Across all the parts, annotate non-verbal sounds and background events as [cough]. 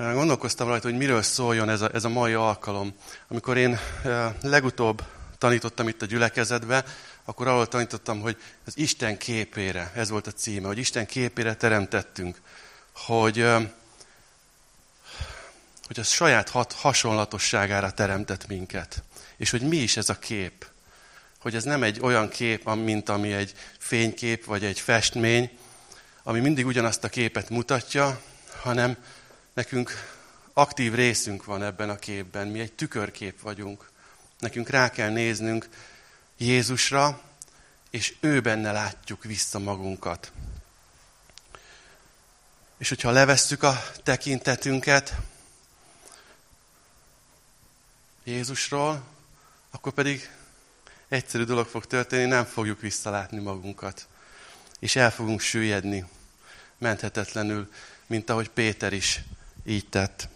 Gondolkoztam rajta, hogy miről szóljon ez a, ez a mai alkalom. Amikor én legutóbb tanítottam itt a gyülekezetbe, akkor arról tanítottam, hogy az Isten képére, ez volt a címe, hogy Isten képére teremtettünk, hogy, hogy a saját hat, hasonlatosságára teremtett minket. És hogy mi is ez a kép. Hogy ez nem egy olyan kép, mint ami egy fénykép, vagy egy festmény, ami mindig ugyanazt a képet mutatja, hanem nekünk aktív részünk van ebben a képben. Mi egy tükörkép vagyunk. Nekünk rá kell néznünk Jézusra, és ő benne látjuk vissza magunkat. És hogyha levesszük a tekintetünket Jézusról, akkor pedig egyszerű dolog fog történni, nem fogjuk visszalátni magunkat. És el fogunk süllyedni menthetetlenül, mint ahogy Péter is így tett.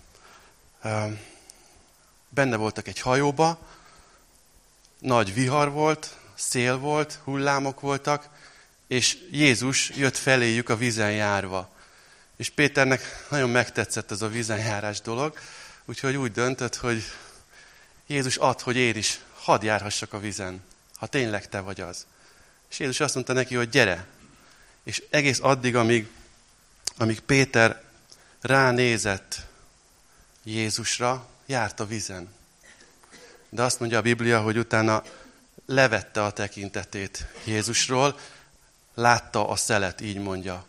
Benne voltak egy hajóba, nagy vihar volt, szél volt, hullámok voltak, és Jézus jött feléjük a vízen járva. És Péternek nagyon megtetszett ez a vízen járás dolog, úgyhogy úgy döntött, hogy Jézus ad, hogy én is hadd járhassak a vízen, ha tényleg te vagy az. És Jézus azt mondta neki, hogy gyere. És egész addig, amíg, amíg Péter ránézett Jézusra, járt a vízen. De azt mondja a Biblia, hogy utána levette a tekintetét Jézusról, látta a szelet, így mondja.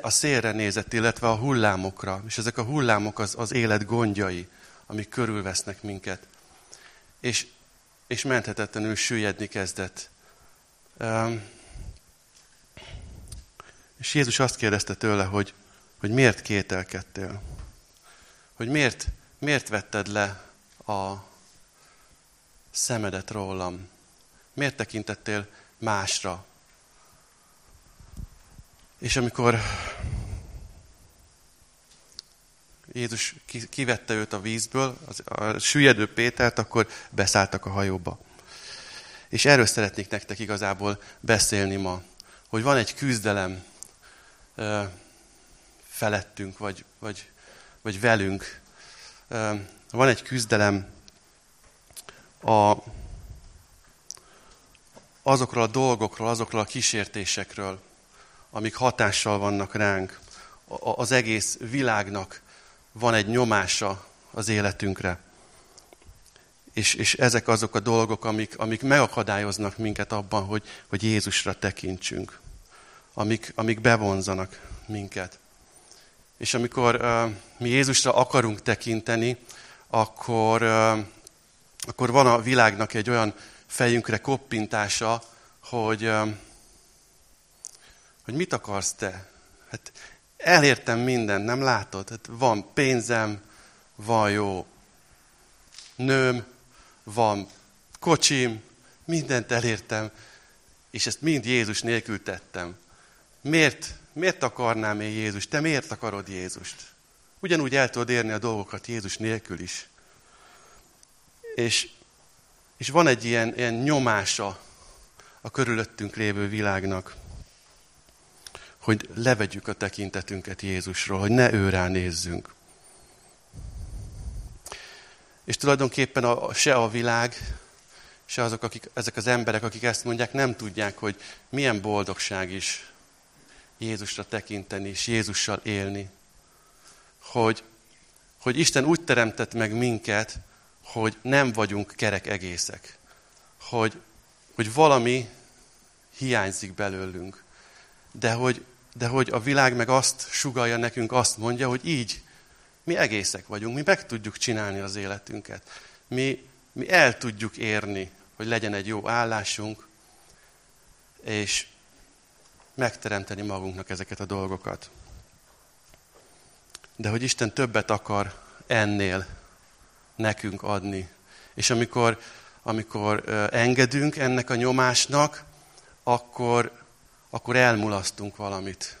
A szélre nézett, illetve a hullámokra, és ezek a hullámok az, az élet gondjai, amik körülvesznek minket. És, és menthetetlenül süllyedni kezdett. Um, és Jézus azt kérdezte tőle, hogy, hogy miért kételkedtél? Hogy miért, miért vetted le a szemedet rólam? Miért tekintettél másra? És amikor Jézus kivette őt a vízből, a süllyedő Pétert, akkor beszálltak a hajóba. És erről szeretnék nektek igazából beszélni ma, hogy van egy küzdelem felettünk, vagy, vagy, vagy velünk. Van egy küzdelem a, azokról a dolgokról, azokról a kísértésekről, amik hatással vannak ránk. Az egész világnak van egy nyomása az életünkre. És, és ezek azok a dolgok, amik, amik megakadályoznak minket abban, hogy, hogy Jézusra tekintsünk. Amik, amik bevonzanak minket. És amikor uh, mi Jézusra akarunk tekinteni, akkor, uh, akkor van a világnak egy olyan fejünkre koppintása, hogy, uh, hogy mit akarsz te? Hát elértem mindent, nem látod? Hát van pénzem, van jó nőm, van kocsim, mindent elértem, és ezt mind Jézus nélkül tettem. Miért, miért akarnám én Jézust? Te miért akarod Jézust? Ugyanúgy el tudod érni a dolgokat Jézus nélkül is. És, és van egy ilyen, ilyen nyomása a körülöttünk lévő világnak, hogy levegyük a tekintetünket Jézusról, hogy ne őrá nézzünk. És tulajdonképpen a, se a világ, se azok, akik, ezek az emberek, akik ezt mondják, nem tudják, hogy milyen boldogság is Jézusra tekinteni, és Jézussal élni. Hogy, hogy Isten úgy teremtett meg minket, hogy nem vagyunk kerek egészek. Hogy, hogy valami hiányzik belőlünk. De hogy, de hogy a világ meg azt sugalja nekünk, azt mondja, hogy így mi egészek vagyunk, mi meg tudjuk csinálni az életünket. Mi, mi el tudjuk érni, hogy legyen egy jó állásunk, és megteremteni magunknak ezeket a dolgokat. De hogy Isten többet akar ennél nekünk adni. És amikor, amikor engedünk ennek a nyomásnak, akkor, akkor elmulasztunk valamit.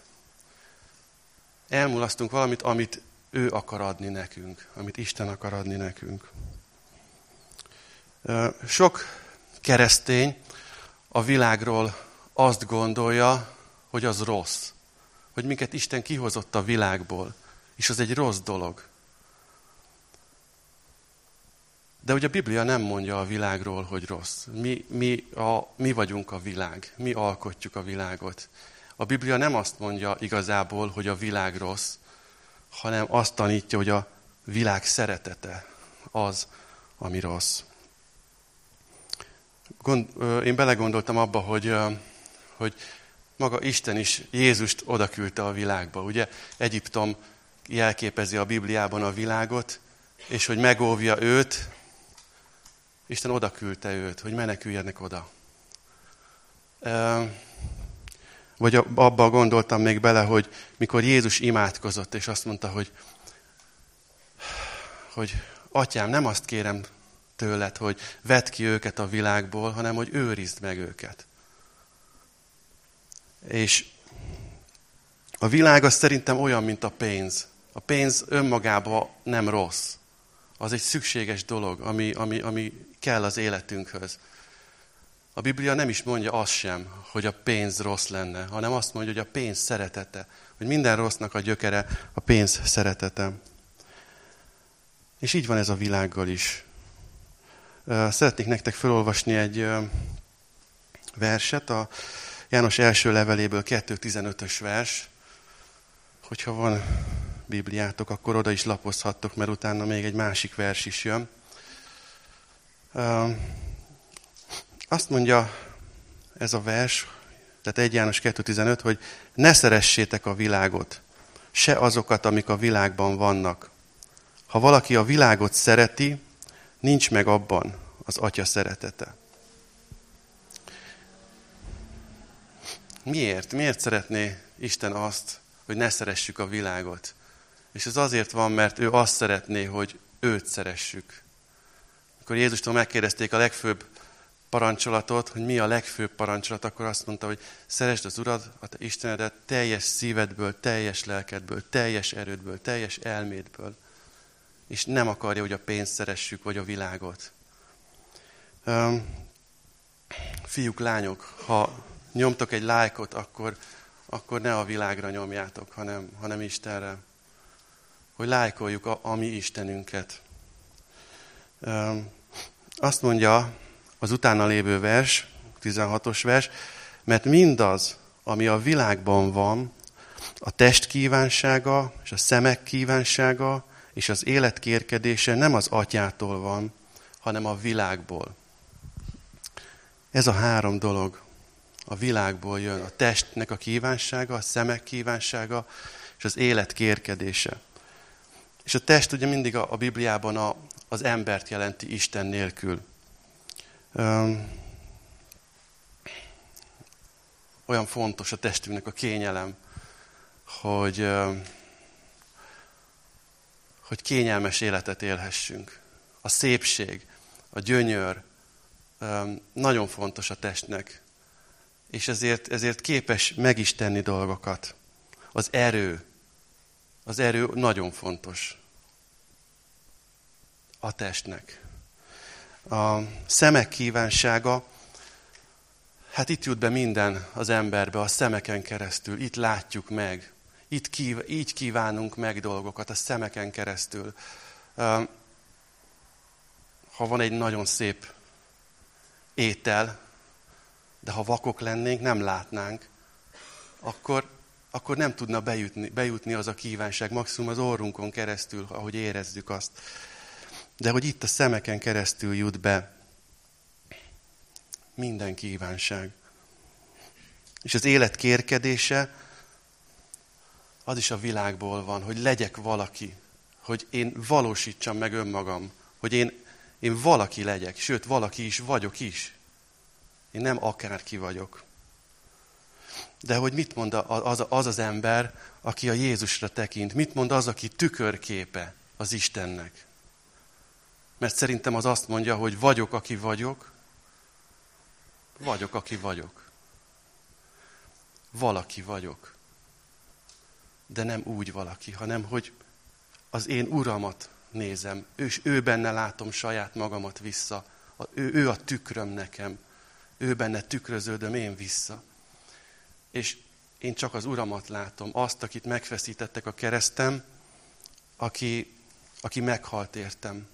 Elmulasztunk valamit, amit ő akar adni nekünk, amit Isten akar adni nekünk. Sok keresztény a világról azt gondolja, hogy az rossz. Hogy minket Isten kihozott a világból. És az egy rossz dolog. De ugye a Biblia nem mondja a világról, hogy rossz. Mi, mi, a, mi vagyunk a világ, mi alkotjuk a világot. A Biblia nem azt mondja igazából, hogy a világ rossz, hanem azt tanítja, hogy a világ szeretete az, ami rossz. Gond, én belegondoltam abba, hogy, hogy maga Isten is Jézust odaküldte a világba. Ugye Egyiptom jelképezi a Bibliában a világot, és hogy megóvja őt, Isten oda küldte őt, hogy meneküljenek oda. Vagy abba gondoltam még bele, hogy mikor Jézus imádkozott, és azt mondta, hogy, hogy atyám, nem azt kérem tőled, hogy vedd ki őket a világból, hanem hogy őrizd meg őket. És a világ az szerintem olyan, mint a pénz. A pénz önmagában nem rossz. Az egy szükséges dolog, ami, ami, ami kell az életünkhöz. A Biblia nem is mondja azt sem, hogy a pénz rossz lenne, hanem azt mondja, hogy a pénz szeretete, hogy minden rossznak a gyökere a pénz szeretete. És így van ez a világgal is. Szeretnék nektek felolvasni egy verset, a János első leveléből 2.15-ös vers. Hogyha van Bibliátok, akkor oda is lapozhattok, mert utána még egy másik vers is jön. Azt mondja ez a vers, tehát 1 János 2.15, hogy ne szeressétek a világot, se azokat, amik a világban vannak. Ha valaki a világot szereti, nincs meg abban az atya szeretete. Miért? Miért szeretné Isten azt, hogy ne szeressük a világot? És ez azért van, mert ő azt szeretné, hogy őt szeressük. Amikor Jézustól megkérdezték a legfőbb parancsolatot, hogy mi a legfőbb parancsolat, akkor azt mondta, hogy szeresd az Urad, a te Istenedet teljes szívedből, teljes lelkedből, teljes erődből, teljes elmédből. És nem akarja, hogy a pénzt szeressük, vagy a világot. Um, fiúk, lányok, ha nyomtok egy lájkot, akkor, akkor ne a világra nyomjátok, hanem, hanem Istenre. Hogy lájkoljuk a, a mi Istenünket. Azt mondja az utána lévő vers, 16-os vers, mert mindaz, ami a világban van, a test kívánsága, és a szemek kívánsága, és az élet kérkedése nem az atyától van, hanem a világból. Ez a három dolog a világból jön. A testnek a kívánsága, a szemek kívánsága, és az élet kérkedése. És a test ugye mindig a, a Bibliában a, az embert jelenti Isten nélkül. Öm, olyan fontos a testünknek a kényelem, hogy, öm, hogy kényelmes életet élhessünk. A szépség, a gyönyör öm, nagyon fontos a testnek, és ezért, ezért képes meg is tenni dolgokat. Az erő, az erő nagyon fontos a testnek. A szemek kívánsága, hát itt jut be minden az emberbe, a szemeken keresztül, itt látjuk meg, itt kív, így kívánunk meg dolgokat, a szemeken keresztül. Ha van egy nagyon szép étel, de ha vakok lennénk, nem látnánk, akkor, akkor nem tudna bejutni, bejutni az a kívánság, maximum az orrunkon keresztül, ahogy érezzük azt. De hogy itt a szemeken keresztül jut be minden kívánság. És az élet kérkedése, az is a világból van, hogy legyek valaki, hogy én valósítsam meg önmagam, hogy én, én valaki legyek, sőt, valaki is vagyok is. Én nem akárki vagyok. De hogy mit mond az, az az ember, aki a Jézusra tekint? Mit mond az, aki tükörképe az Istennek? Mert szerintem az azt mondja, hogy vagyok, aki vagyok, vagyok, aki vagyok. Valaki vagyok. De nem úgy valaki, hanem hogy az én uramat nézem, és ő benne látom saját magamat vissza. Ő, ő a tükröm nekem ő benne tükröződöm én vissza. És én csak az Uramat látom, azt, akit megfeszítettek a keresztem, aki, aki meghalt értem,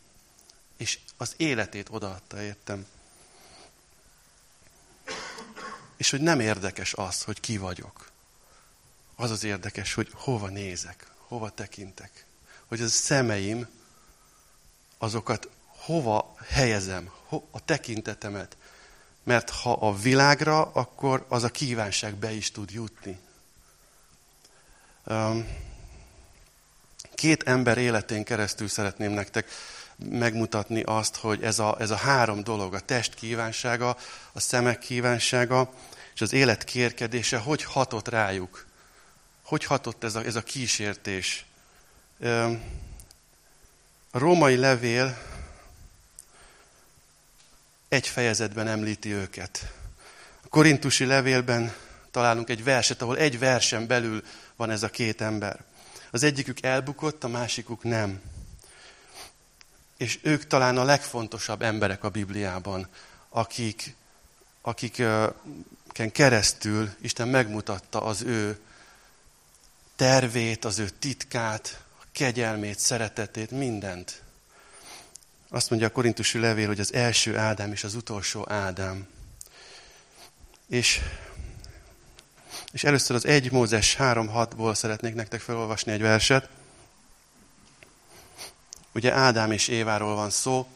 és az életét odaadta értem. És hogy nem érdekes az, hogy ki vagyok. Az az érdekes, hogy hova nézek, hova tekintek. Hogy az szemeim, azokat hova helyezem, a tekintetemet. Mert ha a világra, akkor az a kívánság be is tud jutni. Két ember életén keresztül szeretném nektek megmutatni azt, hogy ez a, ez a három dolog, a test kívánsága, a szemek kívánsága, és az élet kérkedése, hogy hatott rájuk. Hogy hatott ez a, ez a kísértés. A római levél egy fejezetben említi őket. A korintusi levélben találunk egy verset, ahol egy versen belül van ez a két ember. Az egyikük elbukott, a másikuk nem. És ők talán a legfontosabb emberek a Bibliában, akik, akiken keresztül Isten megmutatta az ő tervét, az ő titkát, a kegyelmét, szeretetét, mindent. Azt mondja a korintusi levél, hogy az első Ádám és az utolsó Ádám. És, és először az 1 Mózes 3.6-ból szeretnék nektek felolvasni egy verset. Ugye Ádám és Éváról van szó,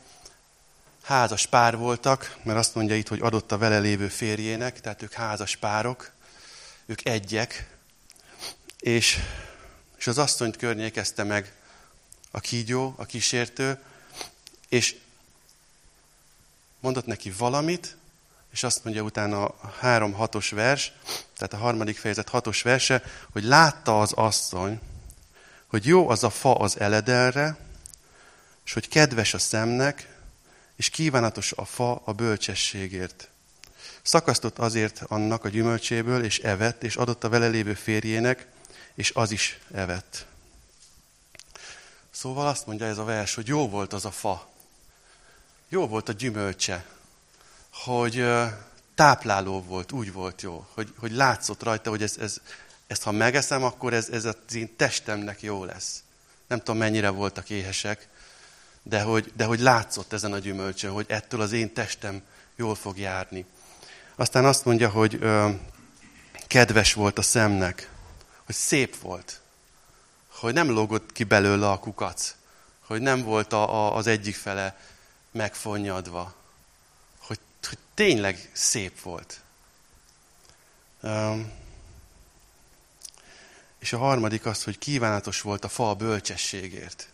házas pár voltak, mert azt mondja itt, hogy adott a vele lévő férjének, tehát ők házas párok, ők egyek, és, és az asszonyt környékezte meg a kígyó, a kísértő, és mondott neki valamit, és azt mondja utána a három hatos vers, tehát a harmadik fejezet hatos verse, hogy látta az asszony, hogy jó az a fa az eledelre, és hogy kedves a szemnek, és kívánatos a fa a bölcsességért. Szakasztott azért annak a gyümölcséből, és evett, és adott a vele lévő férjének, és az is evett. Szóval azt mondja ez a vers, hogy jó volt az a fa, jó volt a gyümölcse, hogy tápláló volt, úgy volt jó, hogy, hogy látszott rajta, hogy ez, ez, ezt ha megeszem, akkor ez, ez az én testemnek jó lesz. Nem tudom, mennyire voltak éhesek, de hogy, de hogy látszott ezen a gyümölcsön, hogy ettől az én testem jól fog járni. Aztán azt mondja, hogy ö, kedves volt a szemnek, hogy szép volt, hogy nem lógott ki belőle a kukac, hogy nem volt a, a, az egyik fele megfonnyadva, hogy, hogy tényleg szép volt. Um, és a harmadik az, hogy kívánatos volt a fa a bölcsességért.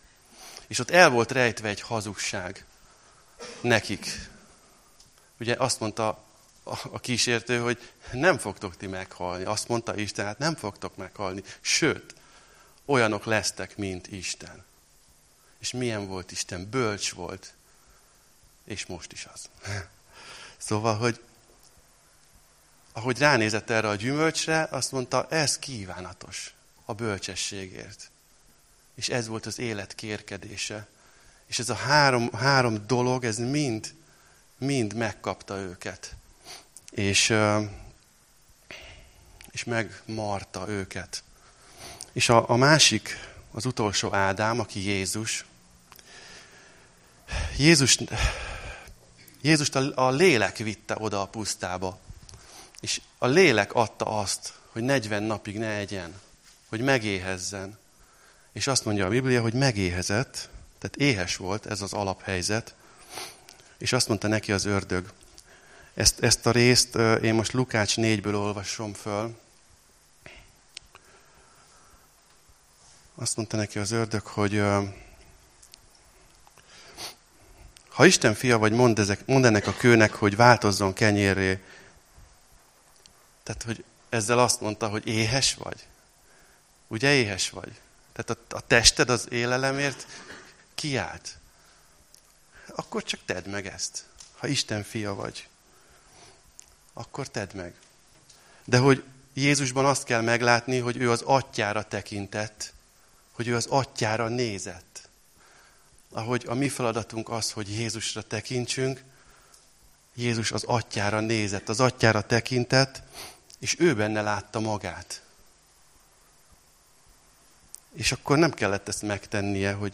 És ott el volt rejtve egy hazugság nekik. Ugye azt mondta a kísértő, hogy nem fogtok ti meghalni. Azt mondta Isten, hát nem fogtok meghalni. Sőt, olyanok lesztek, mint Isten. És milyen volt Isten? Bölcs volt és most is az. Szóval, hogy ahogy ránézett erre a gyümölcsre, azt mondta, ez kívánatos a bölcsességért. És ez volt az élet kérkedése. És ez a három, három dolog, ez mind, mind megkapta őket. És, és megmarta őket. És a, a másik, az utolsó Ádám, aki Jézus. Jézus Jézust a, lélek vitte oda a pusztába. És a lélek adta azt, hogy 40 napig ne egyen, hogy megéhezzen. És azt mondja a Biblia, hogy megéhezett, tehát éhes volt, ez az alaphelyzet, és azt mondta neki az ördög. Ezt, ezt a részt én most Lukács 4-ből olvasom föl. Azt mondta neki az ördög, hogy ha Isten fia vagy, mond, ezek, mond ennek a kőnek, hogy változzon kenyérré. Tehát, hogy ezzel azt mondta, hogy éhes vagy. Ugye éhes vagy? Tehát a, a tested az élelemért kiállt. Akkor csak tedd meg ezt. Ha Isten fia vagy, akkor tedd meg. De hogy Jézusban azt kell meglátni, hogy ő az atyára tekintett, hogy ő az atyára nézett ahogy a mi feladatunk az, hogy Jézusra tekintsünk, Jézus az atyára nézett, az atyára tekintett, és ő benne látta magát. És akkor nem kellett ezt megtennie, hogy,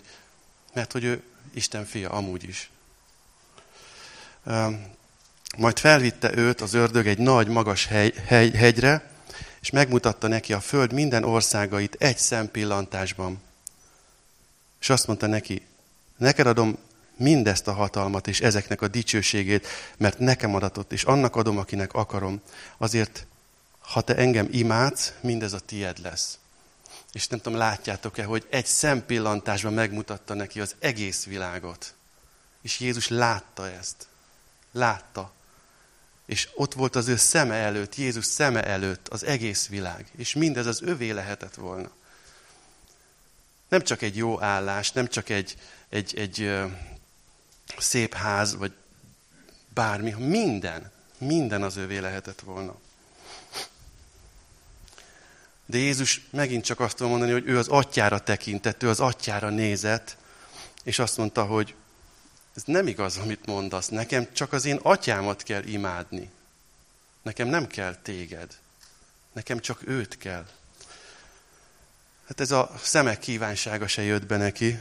mert hogy ő Isten fia amúgy is. Majd felvitte őt az ördög egy nagy, magas hegy, hegy, hegyre, és megmutatta neki a föld minden országait egy szempillantásban. És azt mondta neki, neked adom mindezt a hatalmat és ezeknek a dicsőségét, mert nekem adatott, és annak adom, akinek akarom. Azért, ha te engem imádsz, mindez a tied lesz. És nem tudom, látjátok-e, hogy egy szempillantásban megmutatta neki az egész világot. És Jézus látta ezt. Látta. És ott volt az ő szeme előtt, Jézus szeme előtt az egész világ. És mindez az övé lehetett volna. Nem csak egy jó állás, nem csak egy, egy, egy szép ház, vagy bármi, minden, minden az övé lehetett volna. De Jézus megint csak azt tudom mondani, hogy ő az atyára tekintett, ő az atyára nézett, és azt mondta, hogy ez nem igaz, amit mondasz. Nekem csak az én atyámat kell imádni. Nekem nem kell téged. Nekem csak őt kell. Hát ez a szemek kívánsága se jött be neki.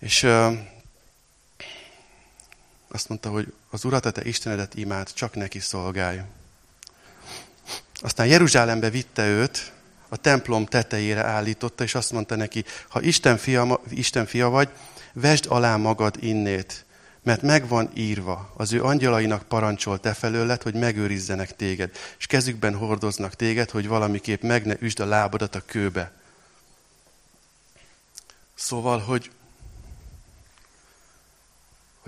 És ö, azt mondta, hogy az Urat, a te Istenedet imád, csak neki szolgálj. Aztán Jeruzsálembe vitte őt, a templom tetejére állította, és azt mondta neki, ha Isten fia, Isten fia vagy, vesd alá magad innét, mert meg van írva, az ő angyalainak parancsol te felőled, hogy megőrizzenek téged, és kezükben hordoznak téged, hogy valamiképp meg ne üsd a lábadat a kőbe. Szóval, hogy,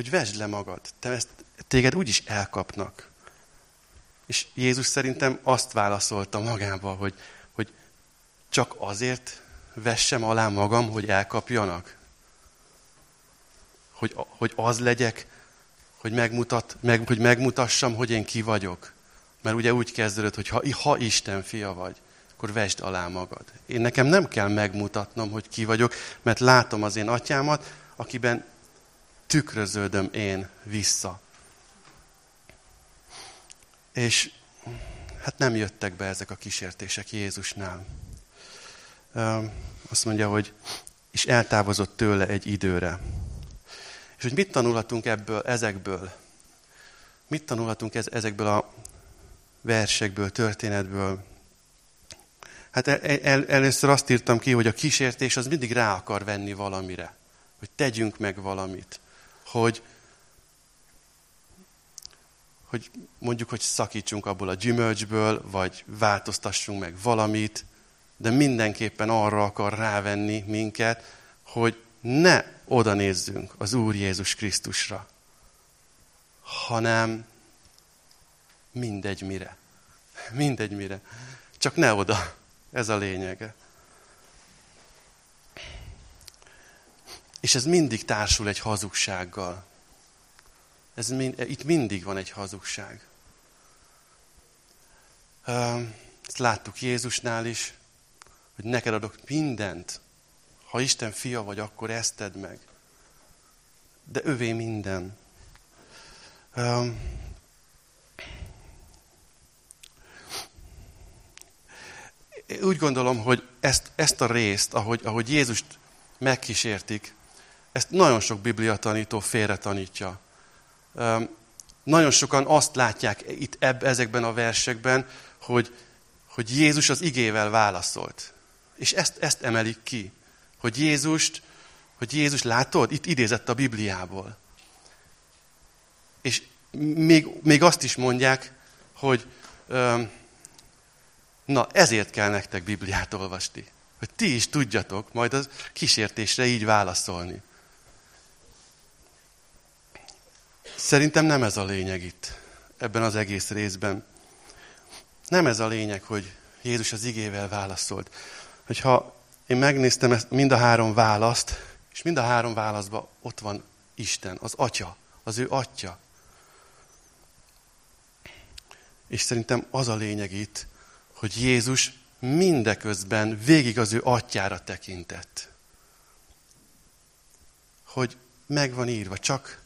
hogy vesd le magad, te ezt, téged úgyis elkapnak. És Jézus szerintem azt válaszolta magába, hogy, hogy csak azért vessem alá magam, hogy elkapjanak hogy, hogy az legyek, hogy, megmutat, meg, hogy megmutassam, hogy én ki vagyok. Mert ugye úgy kezdődött, hogy ha, ha Isten fia vagy, akkor vesd alá magad. Én nekem nem kell megmutatnom, hogy ki vagyok, mert látom az én atyámat, akiben tükröződöm én vissza. És hát nem jöttek be ezek a kísértések Jézusnál. Azt mondja, hogy és eltávozott tőle egy időre. És hogy mit tanulhatunk ebből, ezekből? Mit tanulhatunk ez, ezekből a versekből, történetből? Hát el, el, először azt írtam ki, hogy a kísértés az mindig rá akar venni valamire. Hogy tegyünk meg valamit. Hogy, hogy mondjuk, hogy szakítsunk abból a gyümölcsből, vagy változtassunk meg valamit, de mindenképpen arra akar rávenni minket, hogy ne oda nézzünk az Úr Jézus Krisztusra, hanem mindegy mire. Mindegy mire. Csak ne oda. Ez a lényege. És ez mindig társul egy hazugsággal. Ez mind, itt mindig van egy hazugság. Ezt láttuk Jézusnál is, hogy neked adok mindent, ha Isten fia vagy, akkor ezt tedd meg. De övé minden. Úgy gondolom, hogy ezt, ezt a részt, ahogy, ahogy Jézust megkísértik, ezt nagyon sok Biblia tanító félre tanítja. Nagyon sokan azt látják itt ebb, ezekben a versekben, hogy, hogy Jézus az igével válaszolt. És ezt, ezt emelik ki hogy Jézust, hogy Jézus látod, itt idézett a Bibliából. És még, még azt is mondják, hogy na, ezért kell nektek Bibliát olvasni. Hogy ti is tudjatok majd az kísértésre így válaszolni. Szerintem nem ez a lényeg itt, ebben az egész részben. Nem ez a lényeg, hogy Jézus az igével válaszolt. Hogyha én megnéztem ezt, mind a három választ, és mind a három válaszban ott van Isten, az Atya, az ő Atya. És szerintem az a lényeg itt, hogy Jézus mindeközben végig az ő atyára tekintett. Hogy meg van írva, csak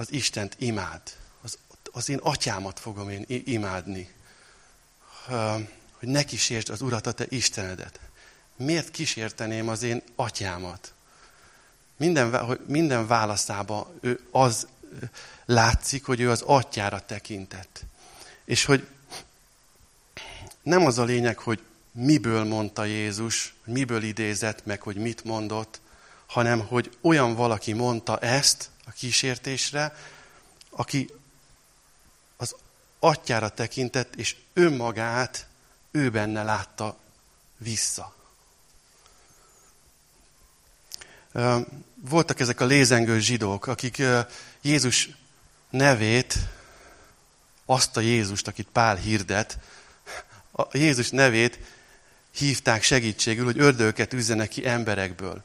az Istent imád. Az, az én atyámat fogom én imádni. Hogy ne kísértsd az Urat, a te Istenedet miért kísérteném az én atyámat? Minden, minden válaszába ő az látszik, hogy ő az atyára tekintett. És hogy nem az a lényeg, hogy miből mondta Jézus, miből idézett meg, hogy mit mondott, hanem hogy olyan valaki mondta ezt a kísértésre, aki az atyára tekintett, és önmagát ő benne látta vissza. Voltak ezek a lézengő zsidók, akik Jézus nevét, azt a Jézust, akit Pál hirdet, a Jézus nevét hívták segítségül, hogy ördögöket üzzenek ki emberekből.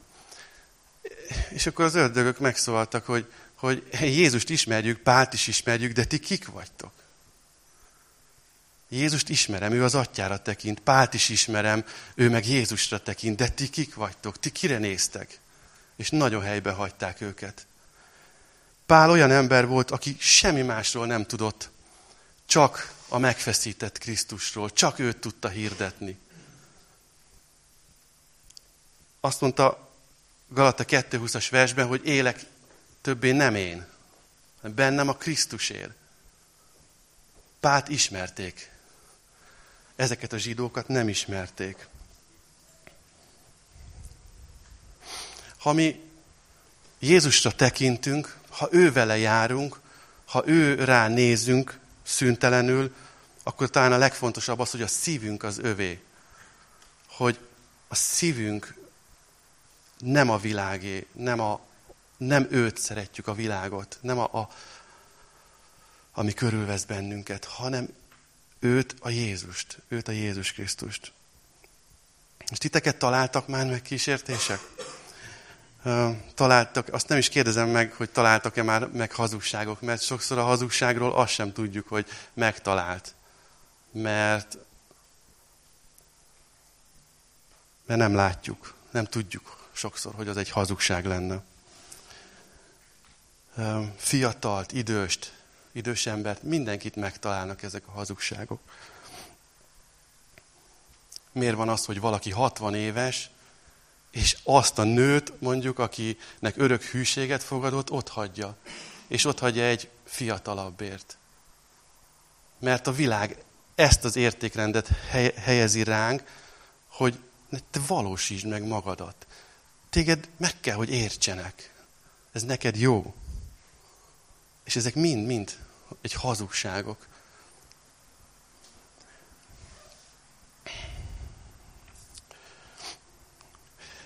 És akkor az ördögök megszólaltak, hogy, hogy Jézust ismerjük, Pált is ismerjük, de ti kik vagytok? Jézust ismerem, ő az atyára tekint, Pált is ismerem, ő meg Jézusra tekint, de ti kik vagytok? Ti kire néztek? És nagyon helybe hagyták őket. Pál olyan ember volt, aki semmi másról nem tudott, csak a megfeszített Krisztusról, csak őt tudta hirdetni. Azt mondta Galata 2.20-as versben, hogy élek többé nem én, bennem a Krisztus él. Pát ismerték. Ezeket a zsidókat nem ismerték. Ha mi Jézusra tekintünk, ha ő vele járunk, ha ő rá nézünk szüntelenül, akkor talán a legfontosabb az, hogy a szívünk az övé. Hogy a szívünk nem a világé, nem, a, nem őt szeretjük a világot, nem a, a, ami körülvesz bennünket, hanem őt a Jézust, őt a Jézus Krisztust. És titeket találtak már meg kísértések? találtak, azt nem is kérdezem meg, hogy találtak-e már meg hazugságok, mert sokszor a hazugságról azt sem tudjuk, hogy megtalált. Mert, mert nem látjuk, nem tudjuk sokszor, hogy az egy hazugság lenne. Fiatalt, időst, idős embert, mindenkit megtalálnak ezek a hazugságok. Miért van az, hogy valaki 60 éves, és azt a nőt, mondjuk, akinek örök hűséget fogadott, ott hagyja. És ott hagyja egy fiatalabbért. Mert a világ ezt az értékrendet helyezi ránk, hogy te valósítsd meg magadat. Téged meg kell, hogy értsenek. Ez neked jó. És ezek mind-mind egy hazugságok.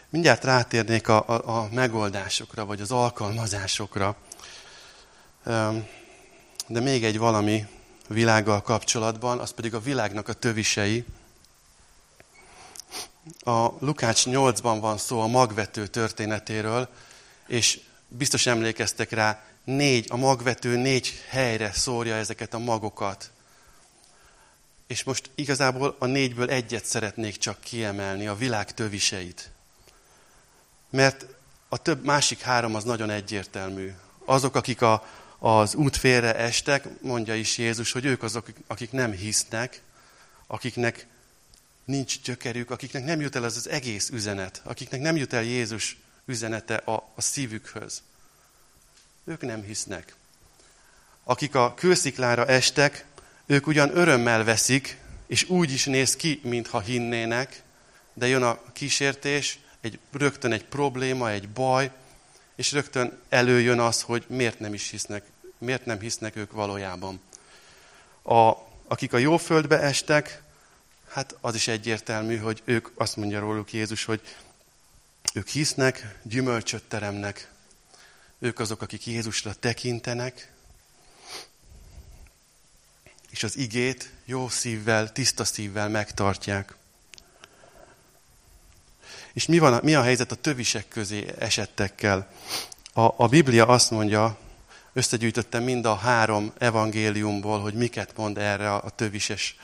Mindjárt rátérnék a, a, a megoldásokra, vagy az alkalmazásokra. De még egy valami világgal kapcsolatban, az pedig a világnak a tövisei. A Lukács 8-ban van szó a magvető történetéről, és biztos emlékeztek rá, négy, a magvető négy helyre szórja ezeket a magokat. És most igazából a négyből egyet szeretnék csak kiemelni, a világ töviseit. Mert a több másik három az nagyon egyértelmű. Azok, akik a, az út félre estek, mondja is Jézus, hogy ők azok, akik nem hisznek, akiknek nincs gyökerük, akiknek nem jut el az, az egész üzenet, akiknek nem jut el Jézus üzenete a, a szívükhöz. Ők nem hisznek. Akik a kősziklára estek, ők ugyan örömmel veszik, és úgy is néz ki, mintha hinnének, de jön a kísértés, egy, rögtön egy probléma, egy baj, és rögtön előjön az, hogy miért nem is hisznek, miért nem hisznek ők valójában. A, akik a jó földbe estek, hát az is egyértelmű, hogy ők, azt mondja róluk Jézus, hogy ők hisznek, gyümölcsöt teremnek. Ők azok, akik Jézusra tekintenek, és az igét jó szívvel, tiszta szívvel megtartják. És mi, van, mi a helyzet a tövisek közé esettekkel? A, a Biblia azt mondja, összegyűjtöttem mind a három evangéliumból, hogy miket mond erre a tövises,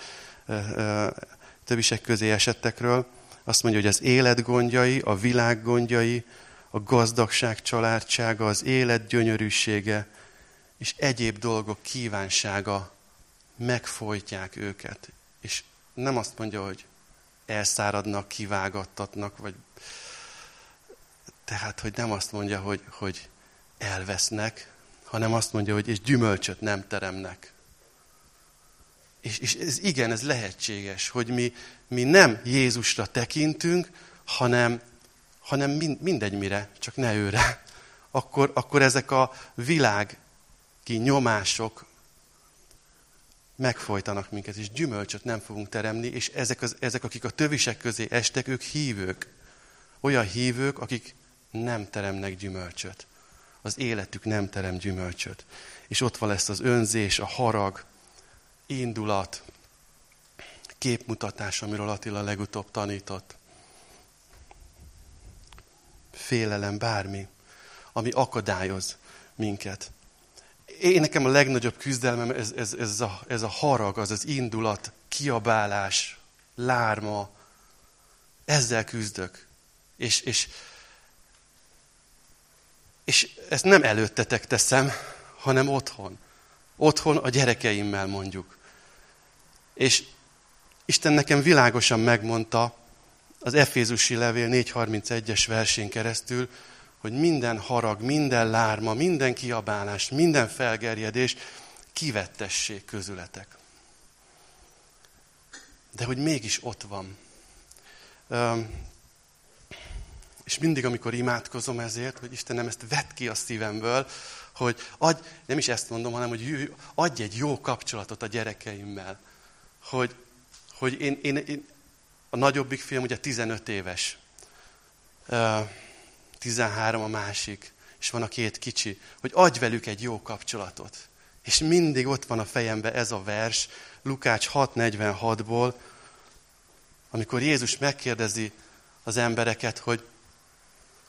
tövisek közé esettekről. Azt mondja, hogy az élet gondjai, a világ gondjai, a gazdagság családsága, az élet gyönyörűsége és egyéb dolgok kívánsága megfojtják őket. És nem azt mondja, hogy elszáradnak, kivágattatnak, vagy tehát, hogy nem azt mondja, hogy, hogy elvesznek, hanem azt mondja, hogy és gyümölcsöt nem teremnek. És, és ez igen, ez lehetséges, hogy mi, mi nem Jézusra tekintünk, hanem, hanem mindegy mire, csak ne őre. [laughs] Akkor, akkor ezek a világi nyomások megfojtanak minket, és gyümölcsöt nem fogunk teremni, és ezek, az, ezek akik a tövisek közé estek, ők hívők. Olyan hívők, akik nem teremnek gyümölcsöt. Az életük nem terem gyümölcsöt. És ott van lesz az önzés, a harag, indulat, képmutatás, amiről Attila legutóbb tanított. Félelem, bármi, ami akadályoz minket. Én nekem a legnagyobb küzdelmem ez, ez, ez, a, ez a harag, az az indulat, kiabálás, lárma. Ezzel küzdök. És, és, és ezt nem előttetek teszem, hanem otthon. Otthon a gyerekeimmel mondjuk. És Isten nekem világosan megmondta az Efézusi levél 4.31-es versén keresztül, hogy minden harag, minden lárma, minden kiabálás, minden felgerjedés kivettessék közületek. De hogy mégis ott van. És mindig, amikor imádkozom ezért, hogy Istenem ezt vett ki a szívemből, hogy adj, nem is ezt mondom, hanem hogy adj egy jó kapcsolatot a gyerekeimmel. Hogy, hogy én, én, én a nagyobbik film ugye 15 éves, 13 a másik, és van a két kicsi, hogy adj velük egy jó kapcsolatot. És mindig ott van a fejemben ez a vers, Lukács 6.46-ból, amikor Jézus megkérdezi az embereket, hogy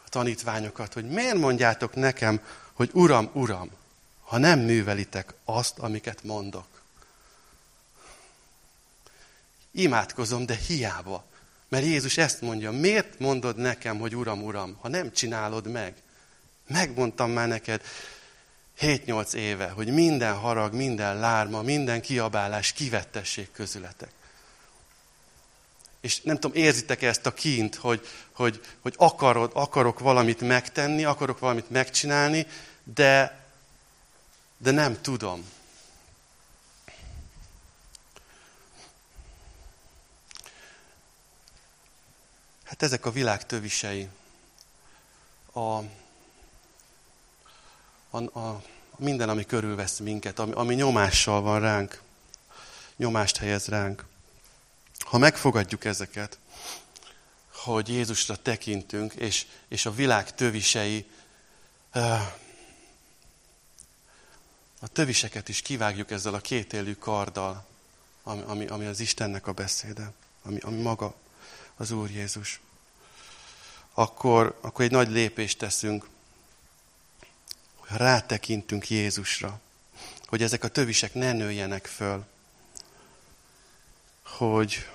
a tanítványokat, hogy miért mondjátok nekem, hogy Uram, Uram, ha nem művelitek azt, amiket mondok. Imádkozom, de hiába. Mert Jézus ezt mondja, miért mondod nekem, hogy Uram, Uram, ha nem csinálod meg? Megmondtam már neked 7-8 éve, hogy minden harag, minden lárma, minden kiabálás kivettessék közületek. És nem tudom, érzitek ezt a kint, hogy, hogy, hogy akarod, akarok valamit megtenni, akarok valamit megcsinálni, de, de nem tudom. Hát ezek a világ tövisei. A, a, a, minden, ami körülvesz minket, ami, ami nyomással van ránk, nyomást helyez ránk. Ha megfogadjuk ezeket, hogy Jézusra tekintünk, és, és a világ tövisei, a töviseket is kivágjuk ezzel a kétélű karddal, ami, ami, ami az Istennek a beszéde, ami, ami maga az Úr Jézus, akkor, akkor egy nagy lépést teszünk, hogy rátekintünk Jézusra, hogy ezek a tövisek ne nőjenek föl, hogy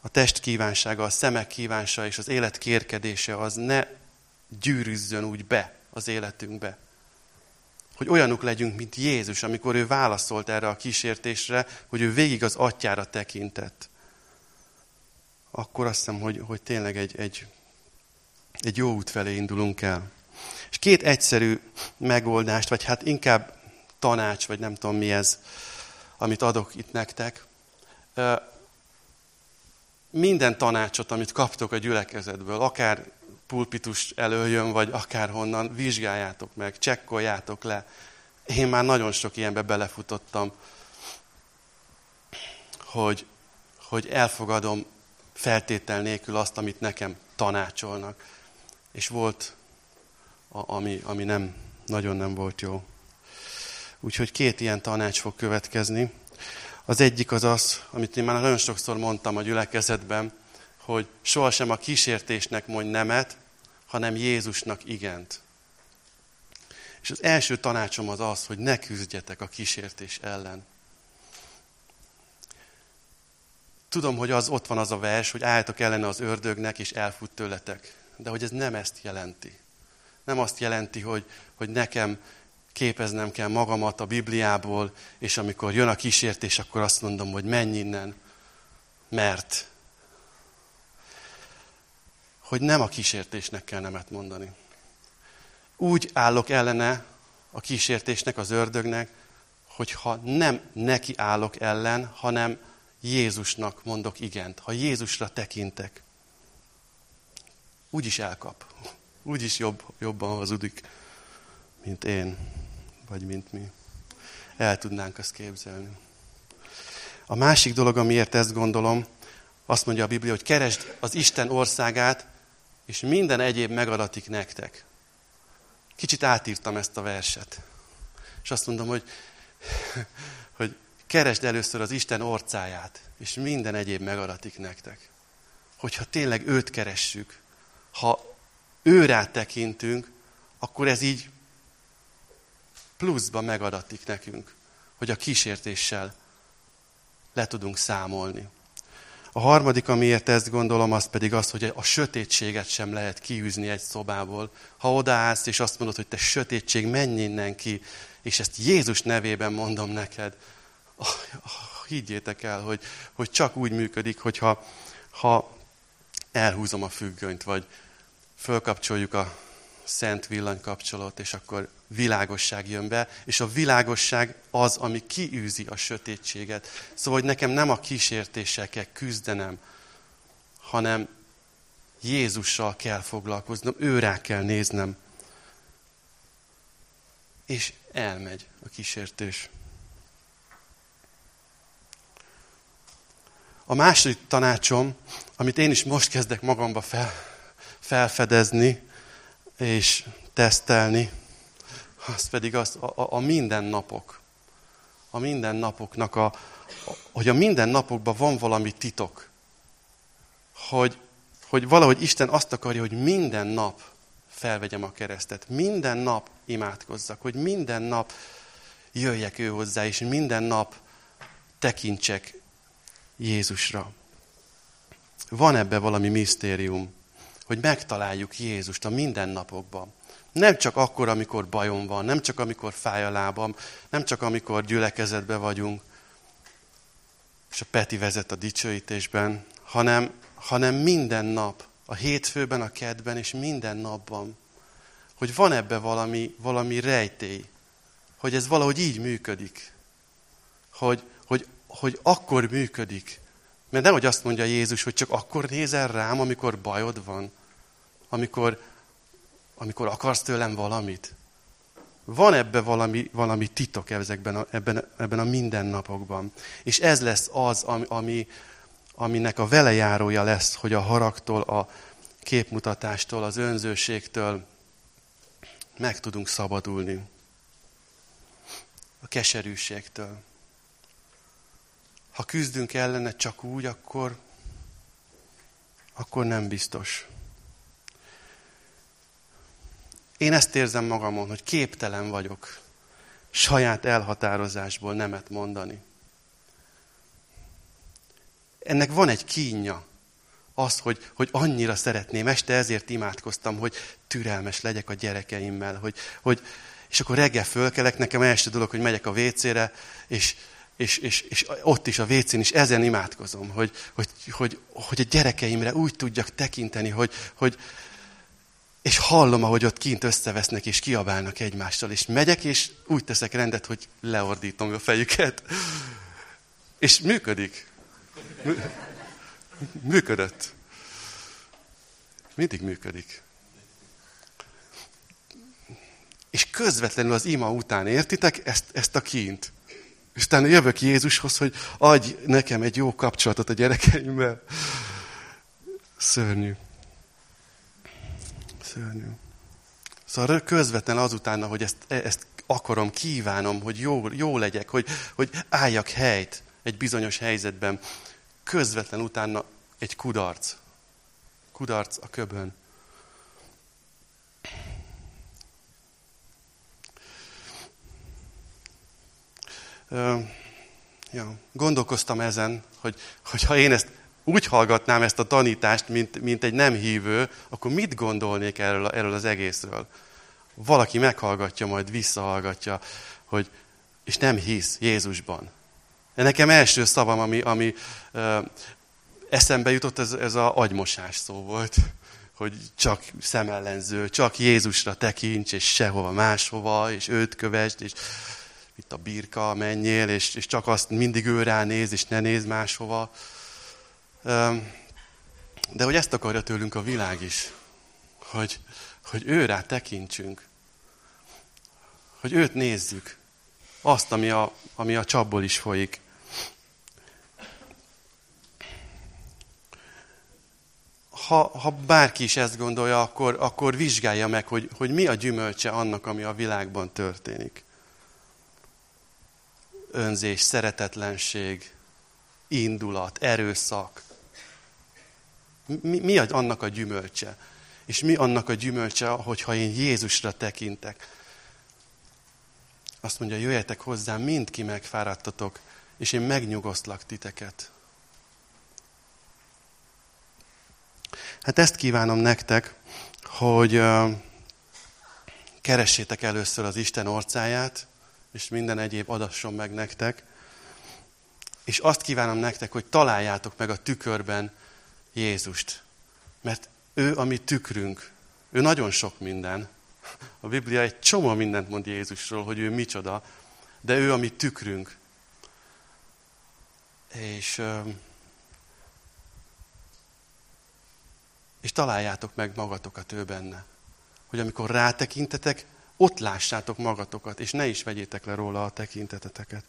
a test kívánsága, a szemek kívánsa és az élet kérkedése az ne gyűrűzzön úgy be az életünkbe. Hogy olyanok legyünk, mint Jézus, amikor ő válaszolt erre a kísértésre, hogy ő végig az atyára tekintett akkor azt hiszem, hogy, hogy tényleg egy, egy, egy jó út felé indulunk el. És két egyszerű megoldást, vagy hát inkább tanács, vagy nem tudom mi ez, amit adok itt nektek. Minden tanácsot, amit kaptok a gyülekezetből, akár pulpitus előjön, vagy akár honnan, vizsgáljátok meg, csekkoljátok le. Én már nagyon sok ilyenbe belefutottam, hogy, hogy elfogadom feltétel nélkül azt, amit nekem tanácsolnak. És volt, a, ami, ami nem, nagyon nem volt jó. Úgyhogy két ilyen tanács fog következni. Az egyik az az, amit én már nagyon sokszor mondtam a gyülekezetben, hogy sohasem a kísértésnek mondj nemet, hanem Jézusnak igent. És az első tanácsom az az, hogy ne küzdjetek a kísértés ellen. Tudom, hogy az ott van az a vers, hogy álljatok ellene az ördögnek, és elfut tőletek. De hogy ez nem ezt jelenti. Nem azt jelenti, hogy, hogy nekem képeznem kell magamat a Bibliából, és amikor jön a kísértés, akkor azt mondom, hogy menj innen, mert hogy nem a kísértésnek kell nemet mondani. Úgy állok ellene a kísértésnek, az ördögnek, hogyha nem neki állok ellen, hanem Jézusnak mondok igent, ha Jézusra tekintek. Úgy is elkap. Úgy is jobb, jobban hazudik, mint én, vagy mint mi. El tudnánk azt képzelni. A másik dolog, amiért ezt gondolom, azt mondja a Biblia, hogy keresd az Isten országát, és minden egyéb megadatik nektek. Kicsit átírtam ezt a verset. És azt mondom, hogy, hogy keresd először az Isten orcáját, és minden egyéb megadatik nektek. Hogyha tényleg őt keressük, ha őrá tekintünk, akkor ez így pluszba megadatik nekünk, hogy a kísértéssel le tudunk számolni. A harmadik, amiért ezt gondolom, az pedig az, hogy a sötétséget sem lehet kiűzni egy szobából. Ha odaállsz, és azt mondod, hogy te sötétség, menj innen ki, és ezt Jézus nevében mondom neked, higgyétek el, hogy, hogy csak úgy működik, hogyha ha elhúzom a függönyt, vagy fölkapcsoljuk a szent villanykapcsolót, és akkor világosság jön be, és a világosság az, ami kiűzi a sötétséget. Szóval, hogy nekem nem a kísértéssel kell küzdenem, hanem Jézussal kell foglalkoznom, őrá kell néznem. És elmegy a kísértés. A második tanácsom, amit én is most kezdek magamba fel, felfedezni és tesztelni, az pedig az a, a, mindennapok. A mindennapoknak a, a, hogy a mindennapokban van valami titok. Hogy, hogy valahogy Isten azt akarja, hogy minden nap felvegyem a keresztet. Minden nap imádkozzak, hogy minden nap jöjjek ő hozzá, és minden nap tekintsek Jézusra. Van ebbe valami misztérium, hogy megtaláljuk Jézust a mindennapokban. Nem csak akkor, amikor bajom van, nem csak amikor fáj a lábam, nem csak amikor gyülekezetbe vagyunk, és a Peti vezet a dicsőítésben, hanem, hanem minden nap, a hétfőben, a kedben, és minden napban. Hogy van ebbe valami, valami rejtély, hogy ez valahogy így működik. Hogy, hogy, akkor működik. Mert nehogy azt mondja Jézus, hogy csak akkor nézel rám, amikor bajod van, amikor, amikor akarsz tőlem valamit. Van ebbe valami, valami titok ezekben a, ebben, ebben a mindennapokban. És ez lesz az, ami, ami, aminek a velejárója lesz, hogy a haragtól, a képmutatástól, az önzőségtől meg tudunk szabadulni. A keserűségtől. Ha küzdünk ellene csak úgy, akkor, akkor nem biztos. Én ezt érzem magamon, hogy képtelen vagyok saját elhatározásból nemet mondani. Ennek van egy kínja. Az, hogy, hogy annyira szeretném, este ezért imádkoztam, hogy türelmes legyek a gyerekeimmel, hogy, hogy, és akkor reggel fölkelek, nekem első dolog, hogy megyek a vécére, és, és, és, és ott is a vécén is ezen imádkozom, hogy, hogy, hogy, hogy a gyerekeimre úgy tudjak tekinteni, hogy, hogy, és hallom, ahogy ott kint összevesznek és kiabálnak egymással, és megyek, és úgy teszek rendet, hogy leordítom a fejüket. És működik. Működött. Mindig működik. És közvetlenül az ima után értitek ezt, ezt a kint. És utána jövök Jézushoz, hogy adj nekem egy jó kapcsolatot a gyerekeimmel. Szörnyű. Szörnyű. Szóval közvetlen azután, hogy ezt, ezt akarom, kívánom, hogy jó, jó legyek, hogy, hogy álljak helyt egy bizonyos helyzetben, közvetlen utána egy kudarc. Kudarc a köbön. Ja, gondolkoztam ezen, hogy, hogy ha én ezt úgy hallgatnám ezt a tanítást, mint, mint egy nem hívő, akkor mit gondolnék erről, erről az egészről? Valaki meghallgatja, majd visszahallgatja, hogy, és nem hisz Jézusban. De nekem első szavam, ami, ami ö, eszembe jutott, ez, ez a agymosás szó volt. hogy csak szemellenző, csak Jézusra tekints, és sehova máshova, és őt kövesd, és itt a birka, menjél, és, és csak azt mindig ő rá néz, és ne néz máshova. De hogy ezt akarja tőlünk a világ is, hogy, hogy ő rá tekintsünk, hogy őt nézzük, azt, ami a, ami a csapból is folyik. Ha, ha bárki is ezt gondolja, akkor, akkor vizsgálja meg, hogy, hogy mi a gyümölcse annak, ami a világban történik. Önzés, szeretetlenség, indulat, erőszak. Mi, mi annak a gyümölcse? És mi annak a gyümölcse, hogyha én Jézusra tekintek? Azt mondja, jöjjetek hozzám, mind ki megfáradtatok, és én megnyugosztlak titeket. Hát ezt kívánom nektek, hogy keressétek először az Isten orcáját, és minden egyéb adasson meg nektek. És azt kívánom nektek, hogy találjátok meg a tükörben Jézust. Mert ő a mi tükrünk. Ő nagyon sok minden. A Biblia egy csomó mindent mond Jézusról, hogy ő micsoda, de ő a mi tükrünk. És, és találjátok meg magatokat ő benne. Hogy amikor rátekintetek, ott lássátok magatokat, és ne is vegyétek le róla a tekinteteteket.